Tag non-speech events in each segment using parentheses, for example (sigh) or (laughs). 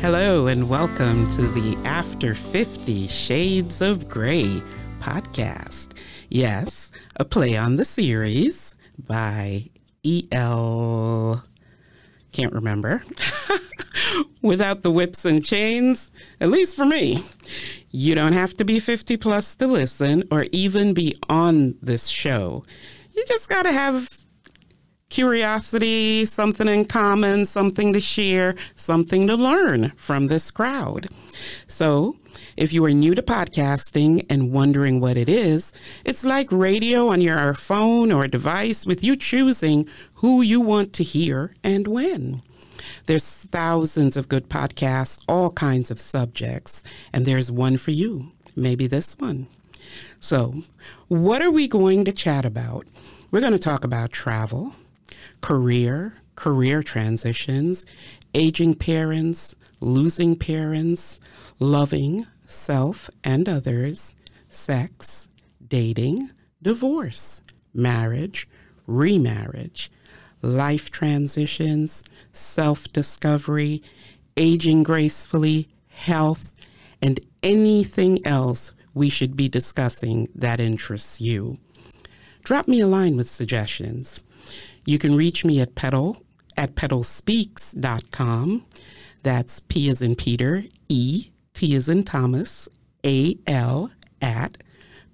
Hello, and welcome to the After 50 Shades of Grey podcast. Yes, a play on the series by E.L. Can't remember. (laughs) Without the whips and chains, at least for me. You don't have to be 50 plus to listen or even be on this show. You just got to have curiosity, something in common, something to share, something to learn from this crowd. So, if you are new to podcasting and wondering what it is, it's like radio on your phone or device with you choosing who you want to hear and when. There's thousands of good podcasts, all kinds of subjects, and there's one for you, maybe this one. So, what are we going to chat about? We're going to talk about travel, career, career transitions, aging parents, losing parents, loving self and others, sex, dating, divorce, marriage, remarriage, life transitions, self discovery, aging gracefully, health, and anything else we should be discussing that interests you. Drop me a line with suggestions. You can reach me at petal at petalspeaks.com. That's P as in Peter, E, T as in Thomas, A L at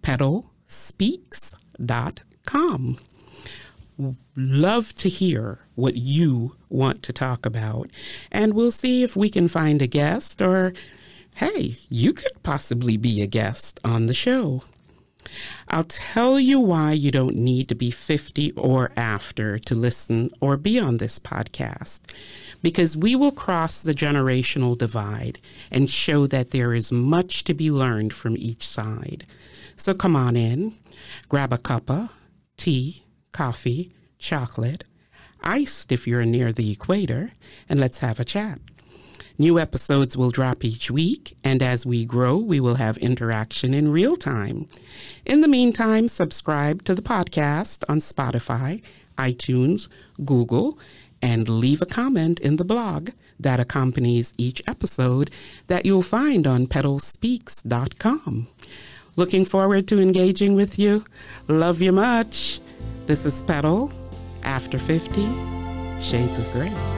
petalspeaks.com. Love to hear what you want to talk about, and we'll see if we can find a guest or, hey, you could possibly be a guest on the show. I'll tell you why you don't need to be 50 or after to listen or be on this podcast. Because we will cross the generational divide and show that there is much to be learned from each side. So come on in, grab a cuppa, tea, coffee, chocolate, iced if you're near the equator, and let's have a chat. New episodes will drop each week, and as we grow, we will have interaction in real time. In the meantime, subscribe to the podcast on Spotify, iTunes, Google, and leave a comment in the blog that accompanies each episode that you'll find on petalspeaks.com. Looking forward to engaging with you. Love you much. This is Petal, After 50, Shades of Grey.